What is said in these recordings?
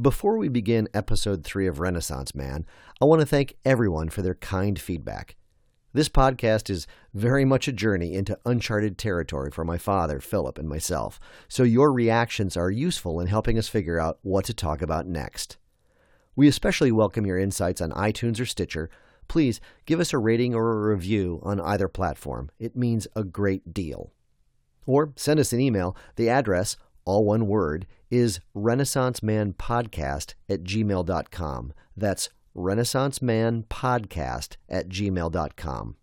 Before we begin episode three of Renaissance Man, I want to thank everyone for their kind feedback. This podcast is very much a journey into uncharted territory for my father, Philip, and myself, so your reactions are useful in helping us figure out what to talk about next. We especially welcome your insights on iTunes or Stitcher. Please give us a rating or a review on either platform. It means a great deal. Or send us an email. The address, all one word, is renaissancemanpodcast at gmail.com. That's renaissancemanpodcast at gmail.com.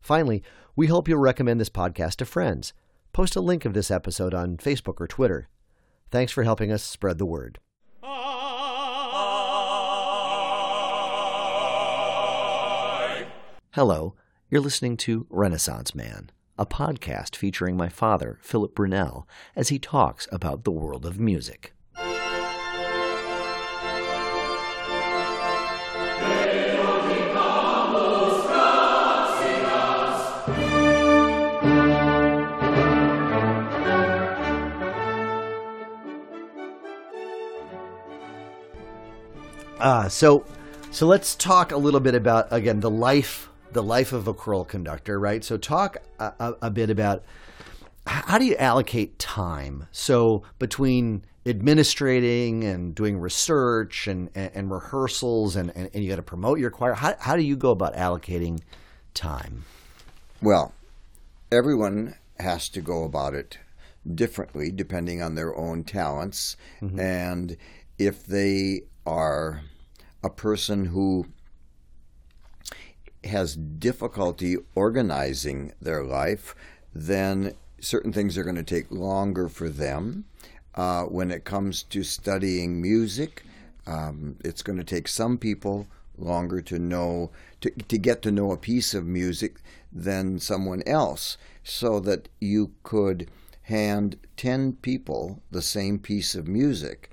Finally, we hope you'll recommend this podcast to friends. Post a link of this episode on Facebook or Twitter. Thanks for helping us spread the word. Hello, you're listening to Renaissance Man, a podcast featuring my father, Philip Brunelle, as he talks about the world of music. Uh, so, so let's talk a little bit about again the life, the life of a choral conductor, right? So, talk a, a, bit about how do you allocate time? So, between administrating and doing research and, and, and rehearsals, and, and, and you got to promote your choir. How, how do you go about allocating time? Well, everyone has to go about it differently depending on their own talents. Mm-hmm. And if they are a person who has difficulty organizing their life, then certain things are going to take longer for them. Uh, when it comes to studying music, um, it's going to take some people longer to know to, to get to know a piece of music than someone else, so that you could hand ten people the same piece of music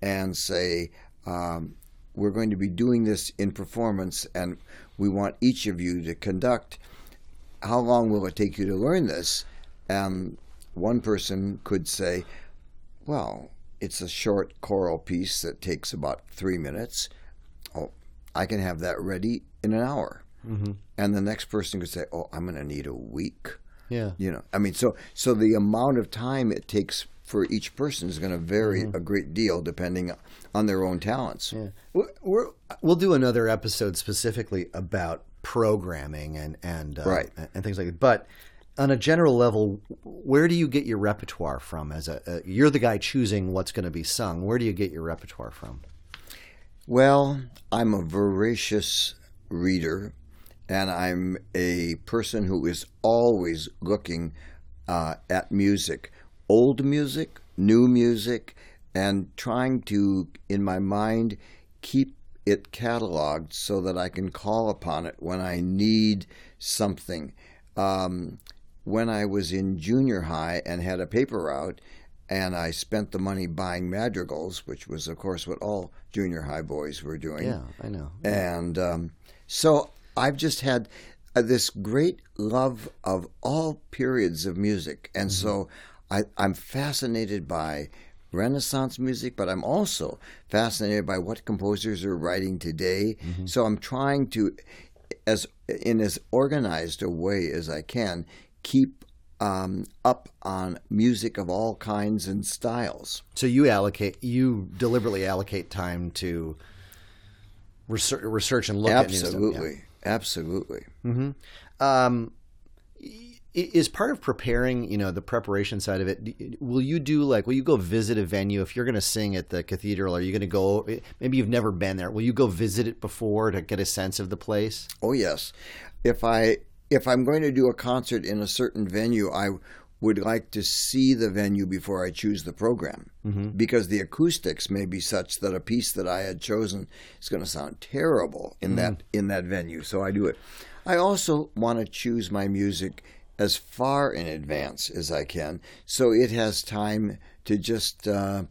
and say, um, we're going to be doing this in performance, and we want each of you to conduct. How long will it take you to learn this? And one person could say, well, it's a short choral piece that takes about three minutes. Oh, I can have that ready in an hour. Mm-hmm. And the next person could say, oh, I'm going to need a week. Yeah. You know, I mean, so so the amount of time it takes for each person is going to vary a great deal depending on their own talents. Yeah. We're, we're, we'll do another episode specifically about programming and and uh, Right. and things like that. But on a general level, where do you get your repertoire from? As a, a you're the guy choosing what's going to be sung. Where do you get your repertoire from? Well, I'm a voracious reader, and I'm a person who is always looking uh, at music, old music, new music, and trying to, in my mind, keep it cataloged so that I can call upon it when I need something. Um, when I was in junior high and had a paper route, and I spent the money buying madrigals, which was, of course, what all junior high boys were doing. Yeah, I know. And um, so I've just had uh, this great love of all periods of music. And so I, I'm fascinated by Renaissance music, but I'm also fascinated by what composers are writing today. So I'm trying to, as in as organized a way as I can, keep um, up on music of all kinds and styles. So you allocate, you deliberately allocate time to research, research and look at new stuff. Yeah. Absolutely, absolutely. um, i- is part of preparing, you know, the preparation side of it. Will you do like, will you go visit a venue if you're going to sing at the cathedral? Are you going to go? Eh, maybe you've never been there. Will you go visit it before to get a sense of the place? Oh yes, if I if I'm going to do a concert in a certain venue, I would like to see the venue before I choose the program mm-hmm. because the acoustics may be such that a piece that I had chosen is going to sound terrible in that mm. in that venue. So I do it. I also want to choose my music as far in advance as I can, so it has time to just uh,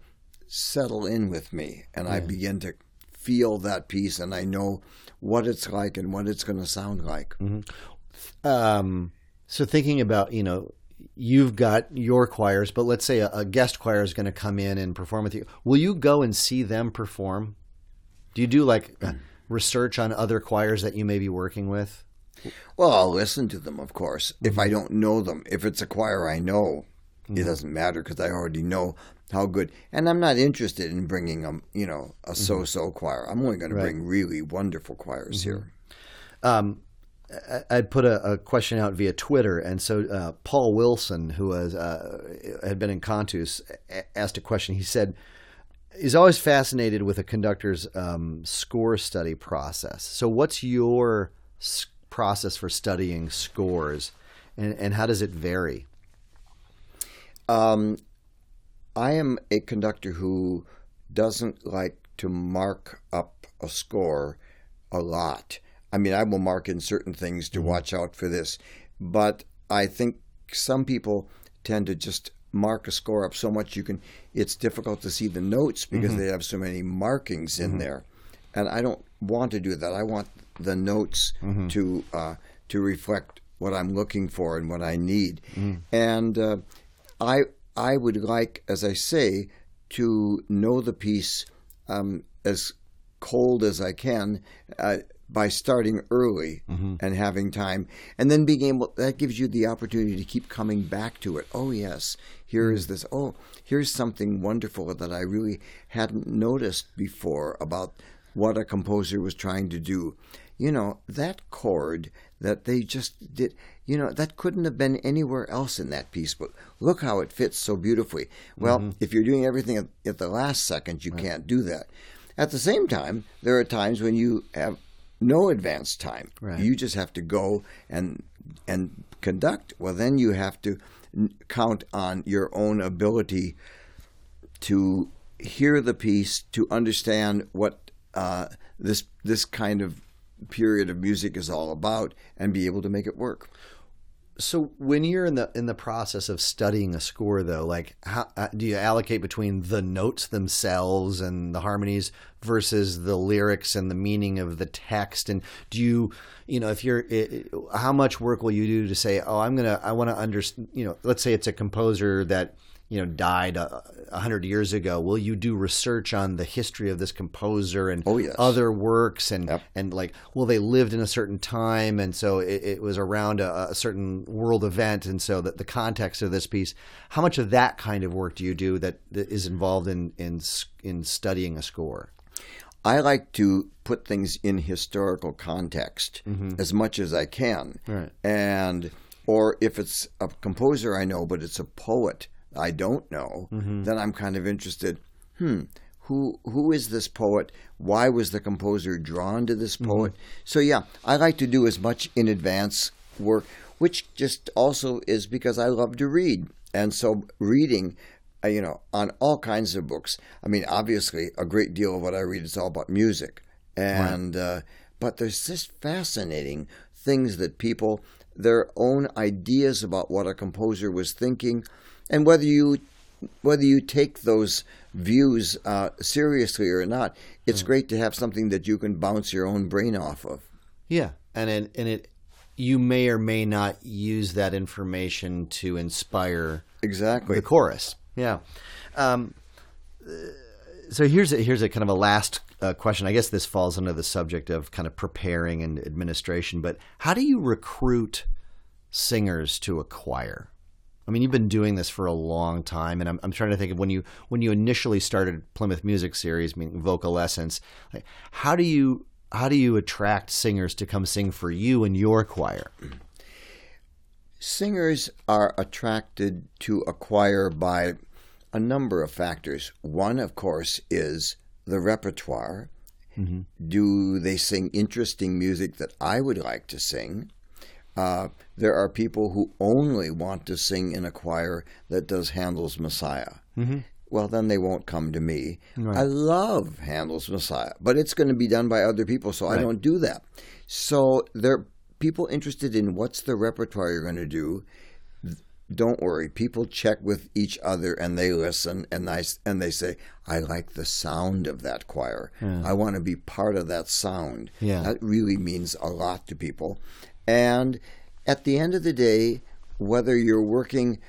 settle in with me, and I begin to feel that piece, and I know what it's like and what it's going to sound like. Um, so thinking about, you know, you've got your choirs, but let's say a, a guest choir is going to come in and perform with you. Will you go and see them perform? Do you do like research on other choirs that you may be working with? Well, I'll listen to them, of course. If I don't know them, if it's a choir I know, it doesn't matter because I already know how good. And I'm not interested in bringing a you know a so-so choir. I'm only going to bring really wonderful choirs here. Um, I- I put a, a question out via Twitter, and so uh, Paul Wilson, who was uh, had been in Cantus, a- asked a question. He said he's always fascinated with a conductor's um, score study process. So, what's your process for studying scores, and, and how does it vary? Um, I am a conductor who doesn't like to mark up a score a lot. I mean, I will mark in certain things to mm-hmm. watch out for this, but I think some people tend to just mark a score up so much you can it's difficult to see the notes because mm-hmm. they have so many markings in mm-hmm. there. And i don't want to do that. I want the notes to uh, to reflect what i'm looking for and what i need. And uh, i i would like as i say to know the piece um, as cold as i can uh, by starting early and having time. And then being able that gives you the opportunity to keep coming back to it. Oh yes here is this. Oh here's something wonderful that i really hadn't noticed before about what a composer was trying to do you know that chord that they just did you know that couldn't have been anywhere else in that piece but look how it fits so beautifully well if you're doing everything at, at the last second you can't do that at the same time there are times when you have no advance time. Right. You just have to go and and conduct. Well, then you have to n- count on your own ability to hear the piece, to understand what uh, this this kind of period of music is all about, and be able to make it work. So when you're in the in the process of studying a score, though, like how uh, do you allocate between the notes themselves and the harmonies versus the lyrics and the meaning of the text? And do you, you know, if you're, i i- how much work will you do to say, oh, I'm gonna, I want to understand, you know, let's say it's a composer that you know died a, a hundred years ago. Will you do research on the history of this composer and Oh, yes. other works and Yep. and like well they lived in a certain time and so it, it was around a, a certain world event and so that the context of this piece how much of that kind of work do you do that, is involved in in in studying a score I like to put things in historical context mm-hmm. as much as I can. Right. And or if it's a composer I know but it's a poet I don't know, then I'm kind of interested, hmm, who who is this poet? Why was the composer drawn to this poet? So yeah, I like to do as much in advance work, which just also is because I love to read. And so reading uh, you know, on all kinds of books. I mean, obviously, a great deal of what I read is all about music, and uh, but there's just fascinating things that people, their own ideas about what a composer was thinking, and whether you whether you take those views uh, seriously or not, it's great to have something that you can bounce your own brain off of. yeah and it, and it you may or may not use that information to inspire Exactly. the chorus. Yeah. Um, uh, so here's a, here's a kind of a last uh, question. I guess this falls under the subject of kind of preparing and administration. But how do you recruit singers to a choir? I mean, you've been doing this for a long time, and I'm, I'm trying to think of when you when you initially started Plymouth Music Series, meaning VocalEssence. Like, how do you how do you attract singers to come sing for you and your choir? Singers are attracted to a choir by a number of factors. One, of course, is the repertoire. Mm-hmm. Do they sing interesting music that I would like to sing? Uh, there are people who only want to sing in a choir that does Handel's Messiah. Well, then they won't come to me. I love Handel's Messiah, but it's going to be done by other people, so I don't do that. So there are people interested in what's the repertoire you're going to do. Don't worry. People check with each other and they listen and I, and they say, "I like the sound of that choir. I want to be part of that sound." Yeah. That really means a lot to people. And at the end of the day, whether you're working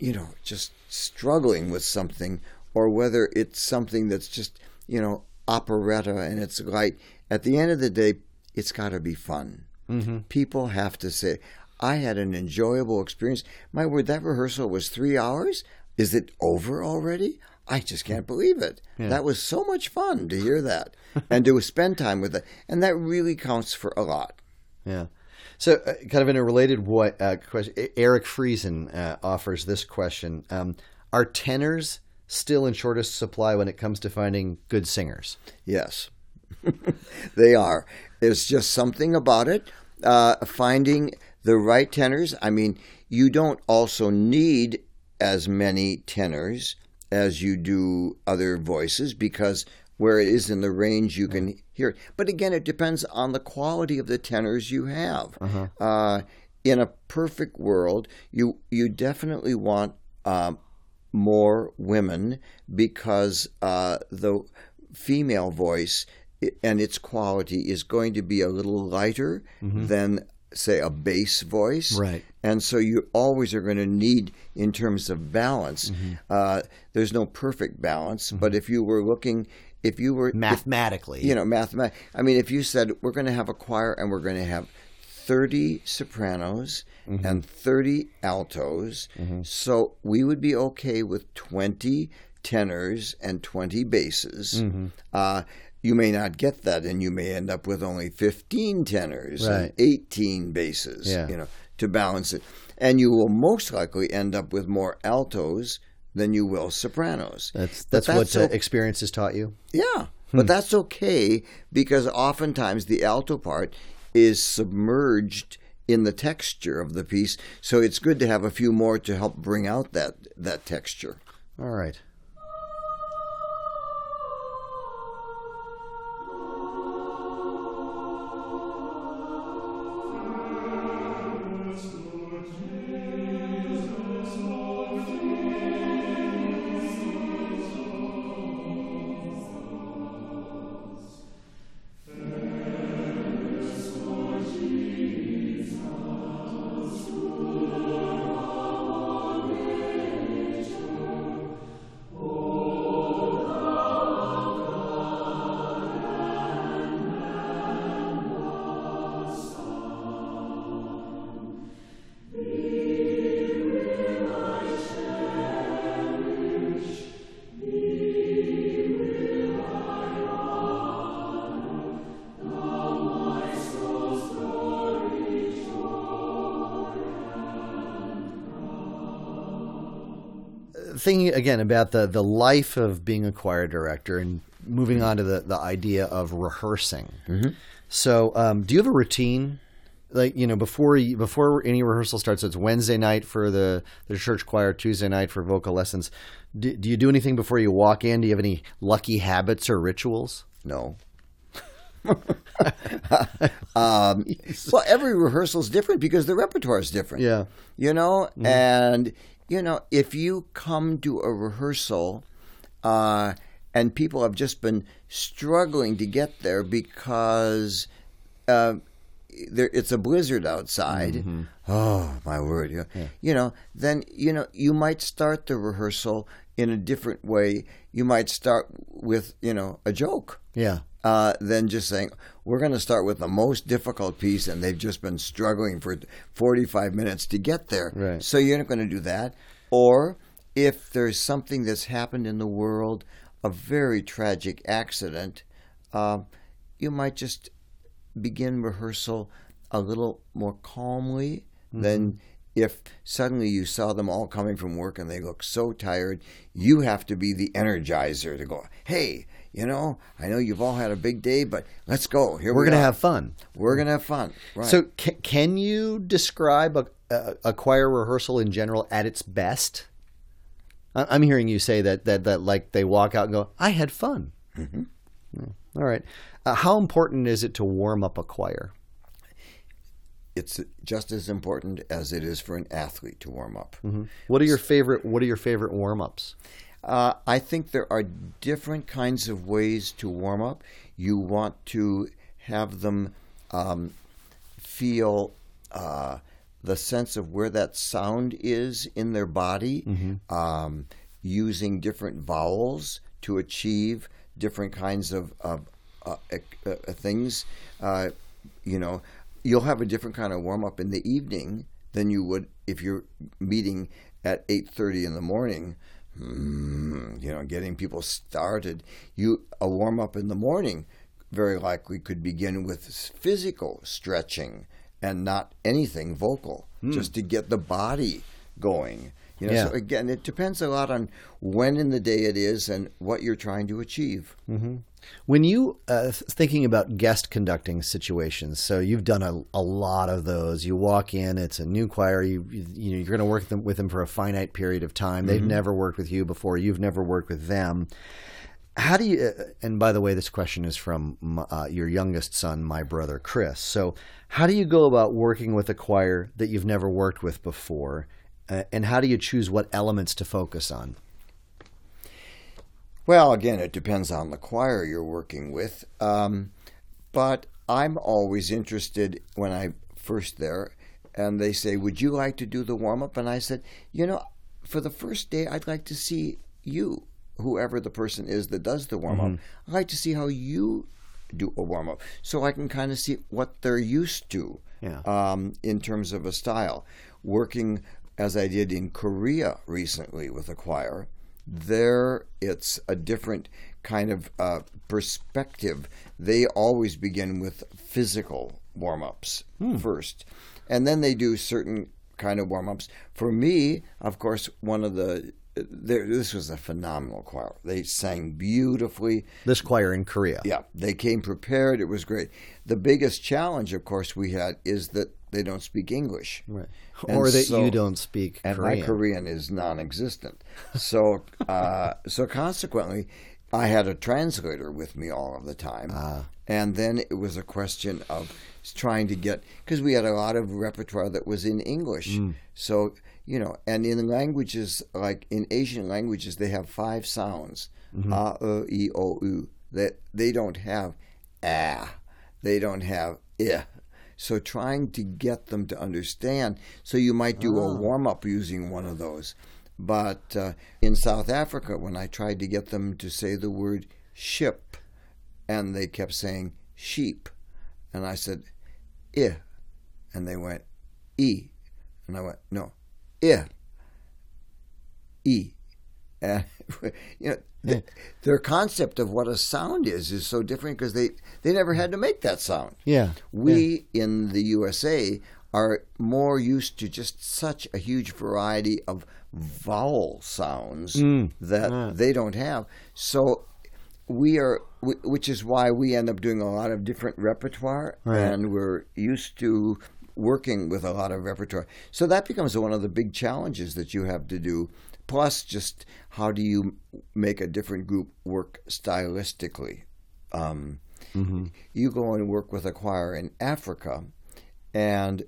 you know, just struggling with something, or whether it's something that's just, you know, operetta and it's light. At the end of the day, it's got to be fun. Mm-hmm. People have to say, I had an enjoyable experience. My word, that rehearsal was three hours. Is it over already? I just can't believe it. Yeah. That was so much fun to hear that and to spend time with it. And that really counts for a lot. Yeah. So, uh, kind of in a related what, uh, question, Eric Friesen uh, offers this question: um, Are tenors still in shortest supply when it comes to finding good singers? Yes, they are. There's just something about it. Uh, finding the right tenors. I mean, you don't also need as many tenors as you do other voices because where it is in the range you can hear it. But again, it depends on the quality of the tenors you have. Uh-huh. Uh, in a perfect world, you you definitely want uh, more women because uh, the female voice and its quality is going to be a little lighter mm-hmm. than say a bass voice right and so you always are going to need in terms of balance mm-hmm. uh, there's no perfect balance mm-hmm. but if you were looking if you were mathematically, if, you know, mathematically, I mean, if you said we're going to have a choir and we're going to have 30 sopranos mm-hmm. and 30 altos, mm-hmm. so we would be okay with 20 tenors and 20 basses. Mm-hmm. Uh, you may not get that, and you may end up with only 15 tenors right. and 18 basses, yeah. you know, to balance it. And you will most likely end up with more altos than you will sopranos. That's that's, that's what uh, experience has taught you. Yeah, hmm. but that's okay because oftentimes the alto part is submerged in the texture of the piece, so it's good to have a few more to help bring out that that texture. All right. Thinking again about the the life of being a choir director and moving on to the the idea of rehearsing. Mm-hmm. So, um, do you have a routine? Like you know, before you, before any rehearsal starts, it's Wednesday night for the the church choir, Tuesday night for vocal lessons. Do, do you do anything before you walk in? Do you have any lucky habits or rituals? No. um, well, every rehearsal is different because the repertoire is different. Yeah, you know, mm-hmm. and you know, if you come to a rehearsal uh, and people have just been struggling to get there because uh, there, it's a blizzard outside. Mm-hmm. Oh my word! You know, yeah. you know, then you know you might start the rehearsal in a different way. You might start with you know a joke. Yeah. Uh, than just saying we're going to start with the most difficult piece, and they've just been struggling for 45 minutes to get there. Right. So you're not going to do that. Or if there's something that's happened in the world, a very tragic accident, uh, you might just begin rehearsal a little more calmly mm-hmm. than if suddenly you saw them all coming from work and they look so tired. You have to be the energizer to go, hey, you know, I know you've all had a big day, but let's go. Here we're we going to have fun. We're going to have fun. Right. So, can, can you describe a, a, a, choir rehearsal in general at its best? I'm hearing you say that that that like they walk out and go, "I had fun." Mm-hmm. All right. Uh, how important is it to warm up a choir? It's just as important as it is for an athlete to warm up. Mm-hmm. What are your favorite What are your favorite warm ups? Uh, I think there are different kinds of ways to warm up. You want to have them um, feel uh, the sense of where that sound is in their body, um, using different vowels to achieve different kinds of, of uh, uh, uh, things. Uh, you know, you'll have a different kind of warm up in the evening than you would if you're meeting at eight thirty in the morning. Mm, you know, getting people started. You a warm up in the morning very likely could begin with physical stretching and not anything vocal, just to get the body going. You know, Yeah. so again, it depends a lot on when in the day it is and what you're trying to achieve. When you uh, thinking about guest conducting situations, so you've done a, a lot of those. You walk in, it's a new choir. You you, you know you're going to work them, with them for a finite period of time. They've never worked with you before. You've never worked with them. How do you? Uh, and by the way, this question is from uh, your youngest son, my brother Chris. So, how do you go about working with a choir that you've never worked with before? Uh, and how do you choose what elements to focus on? Well, again, it depends on the choir you're working with. Um, but I'm always interested when I first there, and they say, "Would you like to do the warm up?" And I said, "You know, for the first day, I'd like to see you, whoever the person is that does the warm up. I'd like to see how you do a warm up, so I can kind of see what they're used to Yeah. um, in terms of a style. Working as I did in Korea recently with a choir, there it's a different kind of uh, perspective. They always begin with physical warm ups first, and then they do certain kind of warm ups. For me, of course, one of the there, this was a phenomenal choir. They sang beautifully. This choir in Korea. Yeah, they came prepared. It was great. The biggest challenge, of course, we had is that they don't speak English. Right. Or that so- you don't speak and Korean. my Korean is non-existent. So, uh, so consequently, I had a translator with me all of the time, Ah. and then it was a question of trying to get because we had a lot of repertoire that was in English. Mm. So you know, and in languages like in Asian languages, they have five sounds: Mm-hmm. a, e, i, o, u. That they don't have ah, they don't have i. So trying to get them to understand. So you might do a warm up using one of those. But uh, in South Africa, when I tried to get them to say the word ship, and they kept saying sheep, and I said, I, and they went, E, and I went, no, I, E. And, you know, th- their concept of what a sound is is so different because they, they never had to make that sound. Yeah. We in the USA are more used to just such a huge variety of vowel sounds Mm. that they don't have. So we are, which is why we end up doing a lot of different repertoire, Right. and we're used to working with a lot of repertoire. So that becomes one of the big challenges that you have to do. Plus, just how do you make a different group work stylistically? Um, You go and work with a choir in Africa, and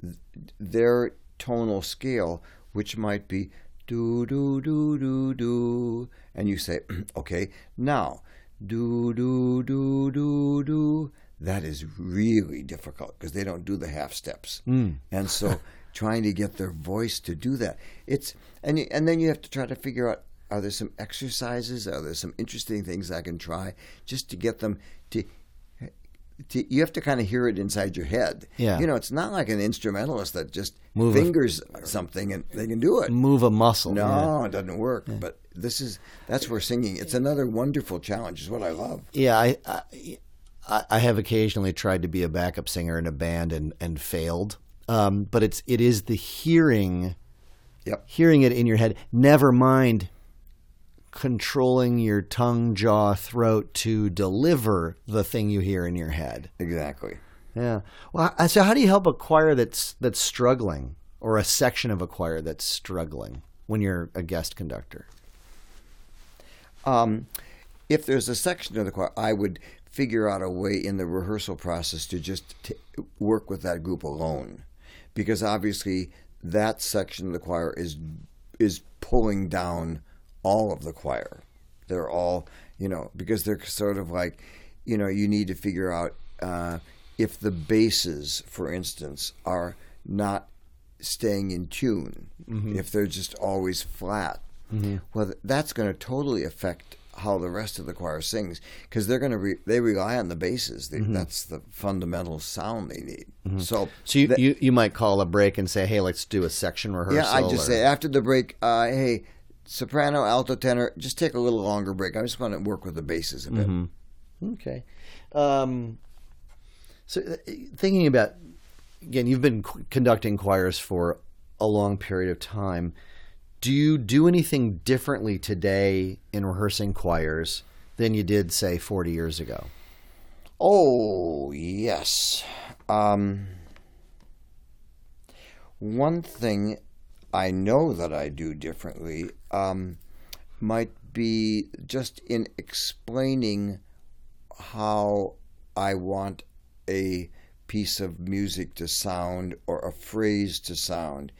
th- their tonal scale, which might be do do do do do, and you say, okay, now do do do do do. That is really difficult because they don't do the half steps, and so trying to get their voice to do that, it's and and then you have to try to figure out are there some exercises, are there some interesting things I can try just to get them to to, you have to kind of hear it inside your head. Yeah. You know, it's not like an instrumentalist that just Move a- fingers something and they can do it. Move a muscle. No, Yeah. it doesn't work. But this is that's where singing. It's another wonderful challenge. Is what I love. Yeah, I, I I have occasionally tried to be a backup singer in a band and and failed. Um, but it's it is the hearing, Yep. hearing it in your head. Never mind controlling your tongue, jaw, throat to deliver the thing you hear in your head. Exactly. Yeah. Well, so how do you help a choir that's that's struggling, or a section of a choir that's struggling when you're a guest conductor? Um, if there's a section of the choir, I would figure out a way in the rehearsal process to just t- work with that group alone, because obviously that section of the choir is is pulling down all of the choir. They're all, you know, because they're sort of like, you know, you need to figure out uh, if the basses, for instance, are not staying in tune. If they're just always flat, well, that's going to totally affect how the rest of the choir sings because they're going to re- they rely on the basses. They, That's the fundamental sound they need. So, So you, that- you you might call a break and say, "Hey, let's do a section rehearsal." yeah, I just or- say after the break, uh, hey, soprano, alto, tenor, just take a little longer break. I just want to work with the basses a bit. Okay. Um, so, uh, thinking about again, you've been conducting choirs for a long period of time. Do you do anything differently today in rehearsing choirs than you did, say, forty years ago? Oh, yes. Um, one thing I know that I do differently um, might be just in explaining how I want a piece of music to sound or a phrase to sound.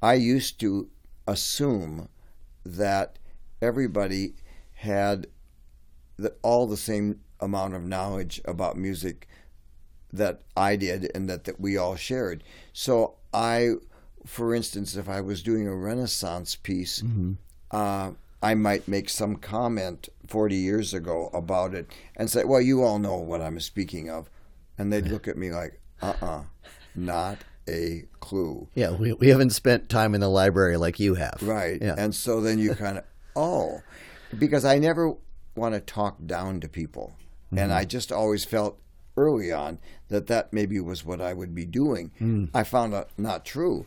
I used to assume that everybody had the, all the same amount of knowledge about music that I did and that, that we all shared. So I, for instance, if I was doing a Renaissance piece, uh, I might make some comment 40 years ago about it and say, well, you all know what I'm speaking of. And they'd look at me like, uh uh not a clue. Yeah, we, we haven't spent time in the library like you have. Right. Yeah. And so then you kind of, oh, because I never want to talk down to people. And mm-hmm. I just always felt early on that that maybe was what I would be doing. Mm. I found out not true.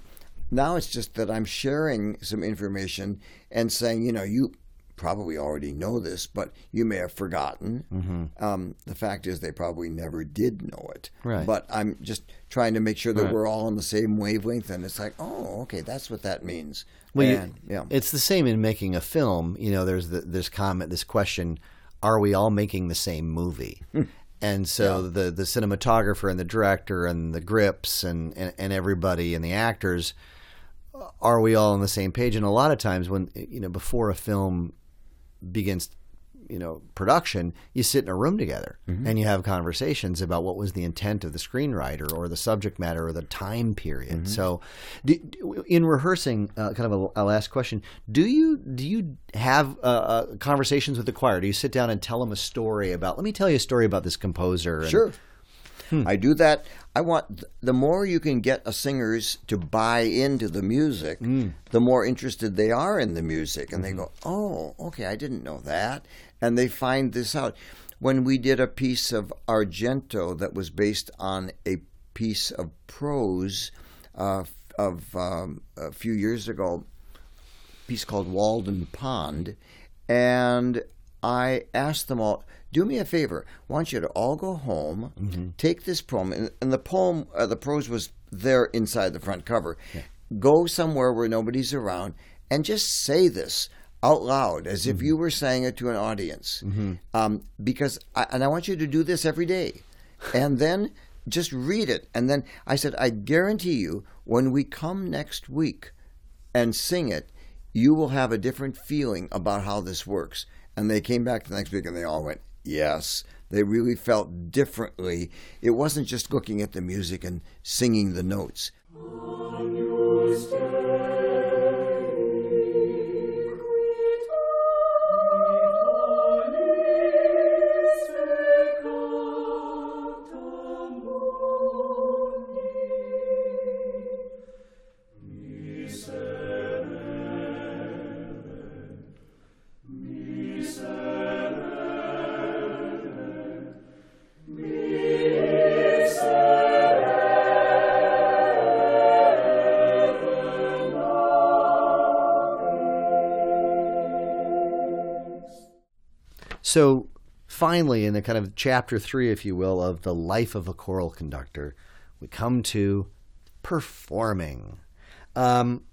Now it's just that I'm sharing some information and saying, you know, you probably already know this, but you may have forgotten. Mm-hmm. Um, the fact is, they probably never did know it. Right. But I'm just trying to make sure that Right. we're all on the same wavelength, and it's like, oh, okay, that's what that means. Well, you- yeah. it's the same in making a film. You know, there's the, this comment, this question: Are we all making the same movie? Hmm. and so the the cinematographer and the director and the grips and, and and everybody and the actors uh, are we all on the same page? And a lot of times, when you know, before a film begins you know production you sit in a room together and you have conversations about what was the intent of the screenwriter or the subject matter or the time period. So do, in rehearsing uh, kind of a, a last question do you do you have uh, uh, conversations with the choir? Do you sit down and tell them a story about let me tell you a story about this composer and, Sure. I do that. I want the more you can get a singers to buy into the music, the more interested they are in the music, and they go, "Oh, okay, I didn't know that," and they find this out. When we did a piece of Argento that was based on a piece of prose uh, of um, a few years ago, piece called Walden Pond, and I asked them all, "Do me a favor. I want you to all go home, take this poem, and, and the poem, uh, the prose was there inside the front cover. Go somewhere where nobody's around, and just say this." Out loud, as if you were saying it to an audience, um, because I, and I want you to do this every day, and then just read it. And then I said, I guarantee you, when we come next week, and sing it, you will have a different feeling about how this works. And they came back the next week and they all went, Yes. They really felt differently. It wasn't just looking at the music and singing the notes. So finally, in the kind of chapter three, if you will, of the life of a choral conductor, we come to performing. Um,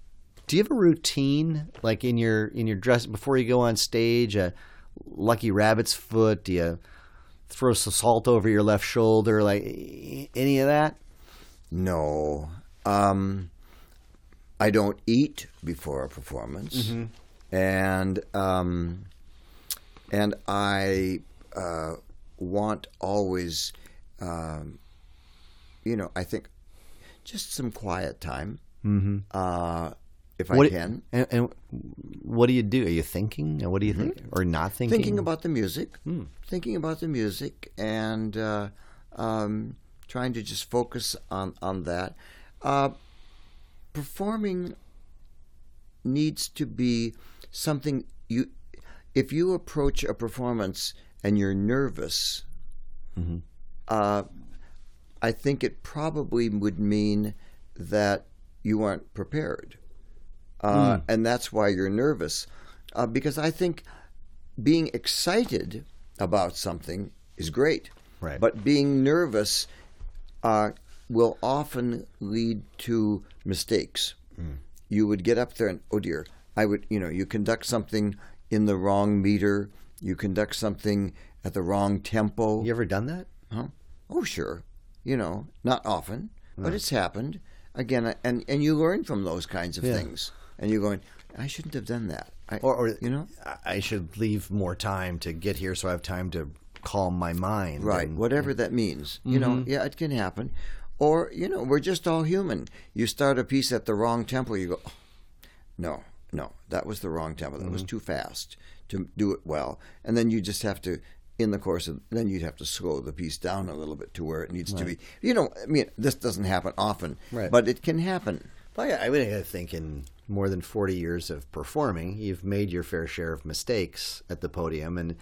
do you have a routine, like in your in your dress before you go on stage? A lucky rabbit's foot? Do you throw some salt over your left shoulder? Like any of that? No. Um, I don't eat before a performance. And um, and I uh, want always, um, you know, I think just some quiet time. uh, if I What can. and, and what do you do? Are you thinking? What do you think, or not thinking? Thinking about the music, thinking about the music, and uh, um, trying to just focus on on that. Uh, performing needs to be something you. If you approach a performance and you're nervous, uh, I think it probably would mean that you aren't prepared. Uh, And that's why you're nervous. Uh, because I think being excited about something is great. Right. But being nervous uh, will often lead to mistakes. You would get up there and, oh dear, I would, you know, you conduct something in the wrong meter, you conduct something at the wrong tempo. You ever done that? Huh? Oh, sure. You know, not often, but it's happened again, and and you learn from those kinds of Yeah. things, and you're going, I shouldn't have done that. I, Or, or you know, I- should leave more time to get here, so I have time to calm my mind. right? and- Whatever that means, you know, mm-hmm. yeah, it can happen. Or you know, we're just all human. You start a piece at the wrong tempo, you go, "Oh, no, no, that was the wrong tempo. That was too fast to do it well, and then you just have to. In the course of, then you'd have to slow the piece down a little bit to where it needs to be. You know, I mean, this doesn't happen often, Right. but it can happen. Well, I would I think in more than forty years of performing, you've made your fair share of mistakes at the podium, and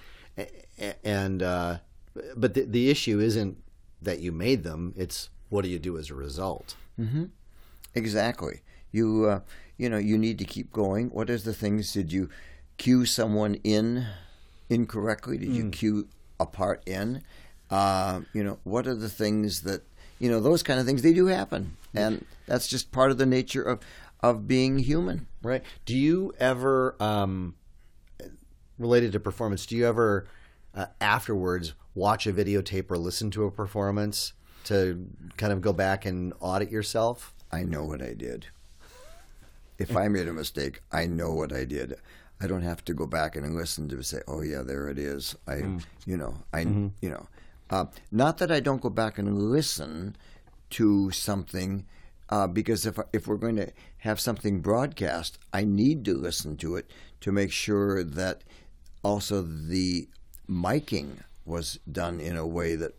and uh, but the the issue isn't that you made them; it's what do you do as a result. Exactly. You uh, you know you need to keep going. What is the things? Did you cue someone in incorrectly? Did you cue a part in? Uh, you know what are the things that you know those kind of things? They do happen, and that's just part of the nature of of being human. Right. Do you ever, um, related to performance, do you ever uh, afterwards watch a videotape or listen to a performance to kind of go back and audit yourself? I know what I did. If I made a mistake, I know what I did. I don't have to go back and listen to say, "Oh yeah, there it is." I, you know, I, you know, uh, not that I don't go back and listen to something, uh, because if if we're going to have something broadcast, I need to listen to it to make sure that also the miking was done in a way that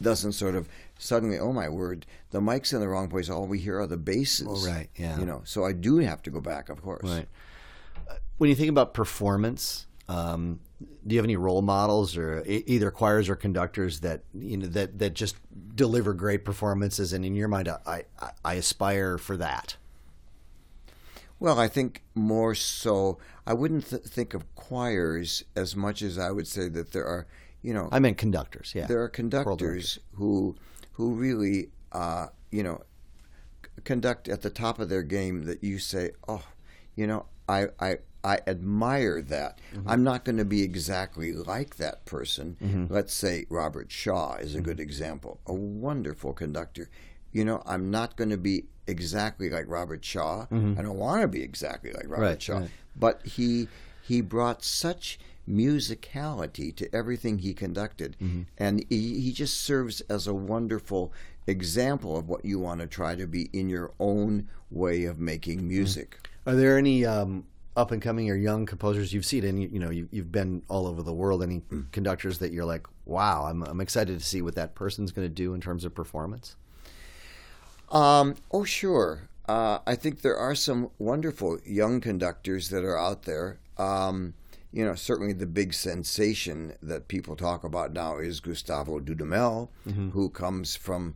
doesn't sort of suddenly, oh my word, the mic's in the wrong place. All we hear are the basses. Oh, right, yeah. You know, so I do have to go back, of course. Right. Uh, When you think about performance, um, do you have any role models or either choirs or conductors that you know that that just deliver great performances? And in your mind, I I, I aspire for that. Well, I think more so, I wouldn't th- think of choirs as much as I would say that there are, you know, I meant conductors. Yeah, there are conductors who who really, uh, you know, conduct at the top of their game that you say, oh, you know, I I, I admire that. Mm-hmm. I'm not going to be exactly like that person. Mm-hmm. Let's say Robert Shaw is a mm-hmm. good example, a wonderful conductor. You know, I'm not going to be exactly like Robert Shaw. I don't want to be exactly like Robert Right, Shaw. right. But he he brought such musicality to everything he conducted, and he, he just serves as a wonderful example of what you want to try to be in your own way of making music. Are there any um, up and coming or young composers you've seen? And you, you know, you, you've been all over the world. Any conductors that you're like, wow, I'm, I'm excited to see what that person's going to do in terms of performance. Um, oh, sure. Uh, I think there are some wonderful young conductors that are out there. Um, you know, certainly the big sensation that people talk about now is Gustavo Dudamel, who comes from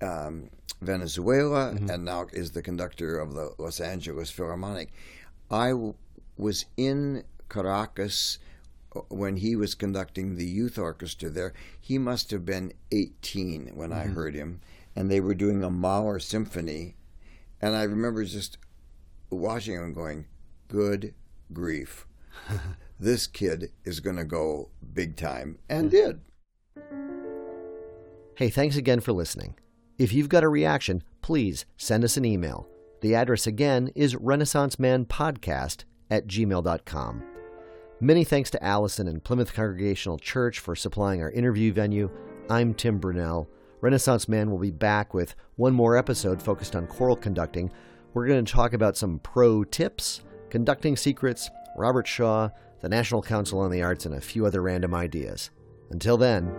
um, Venezuela and now is the conductor of the Los Angeles Philharmonic. I w- was in Caracas uh, when he was conducting the youth orchestra there. He must have been 18 when I heard him, and they were doing a Mahler symphony. And I remember just watching him going, Good grief. this kid is going to go big time, and hmm. did. Hey, thanks again for listening. If you've got a reaction, please send us an email. The address again is renaissancemanpodcast at gmail.com. Many thanks to Allison and Plymouth Congregational Church for supplying our interview venue. I'm Tim Brunelle. Renaissance Man will be back with one more episode focused on choral conducting, We're going to talk about some pro tips, conducting secrets, Robert Shaw, the National Council on the Arts, and a few other random ideas. Until then,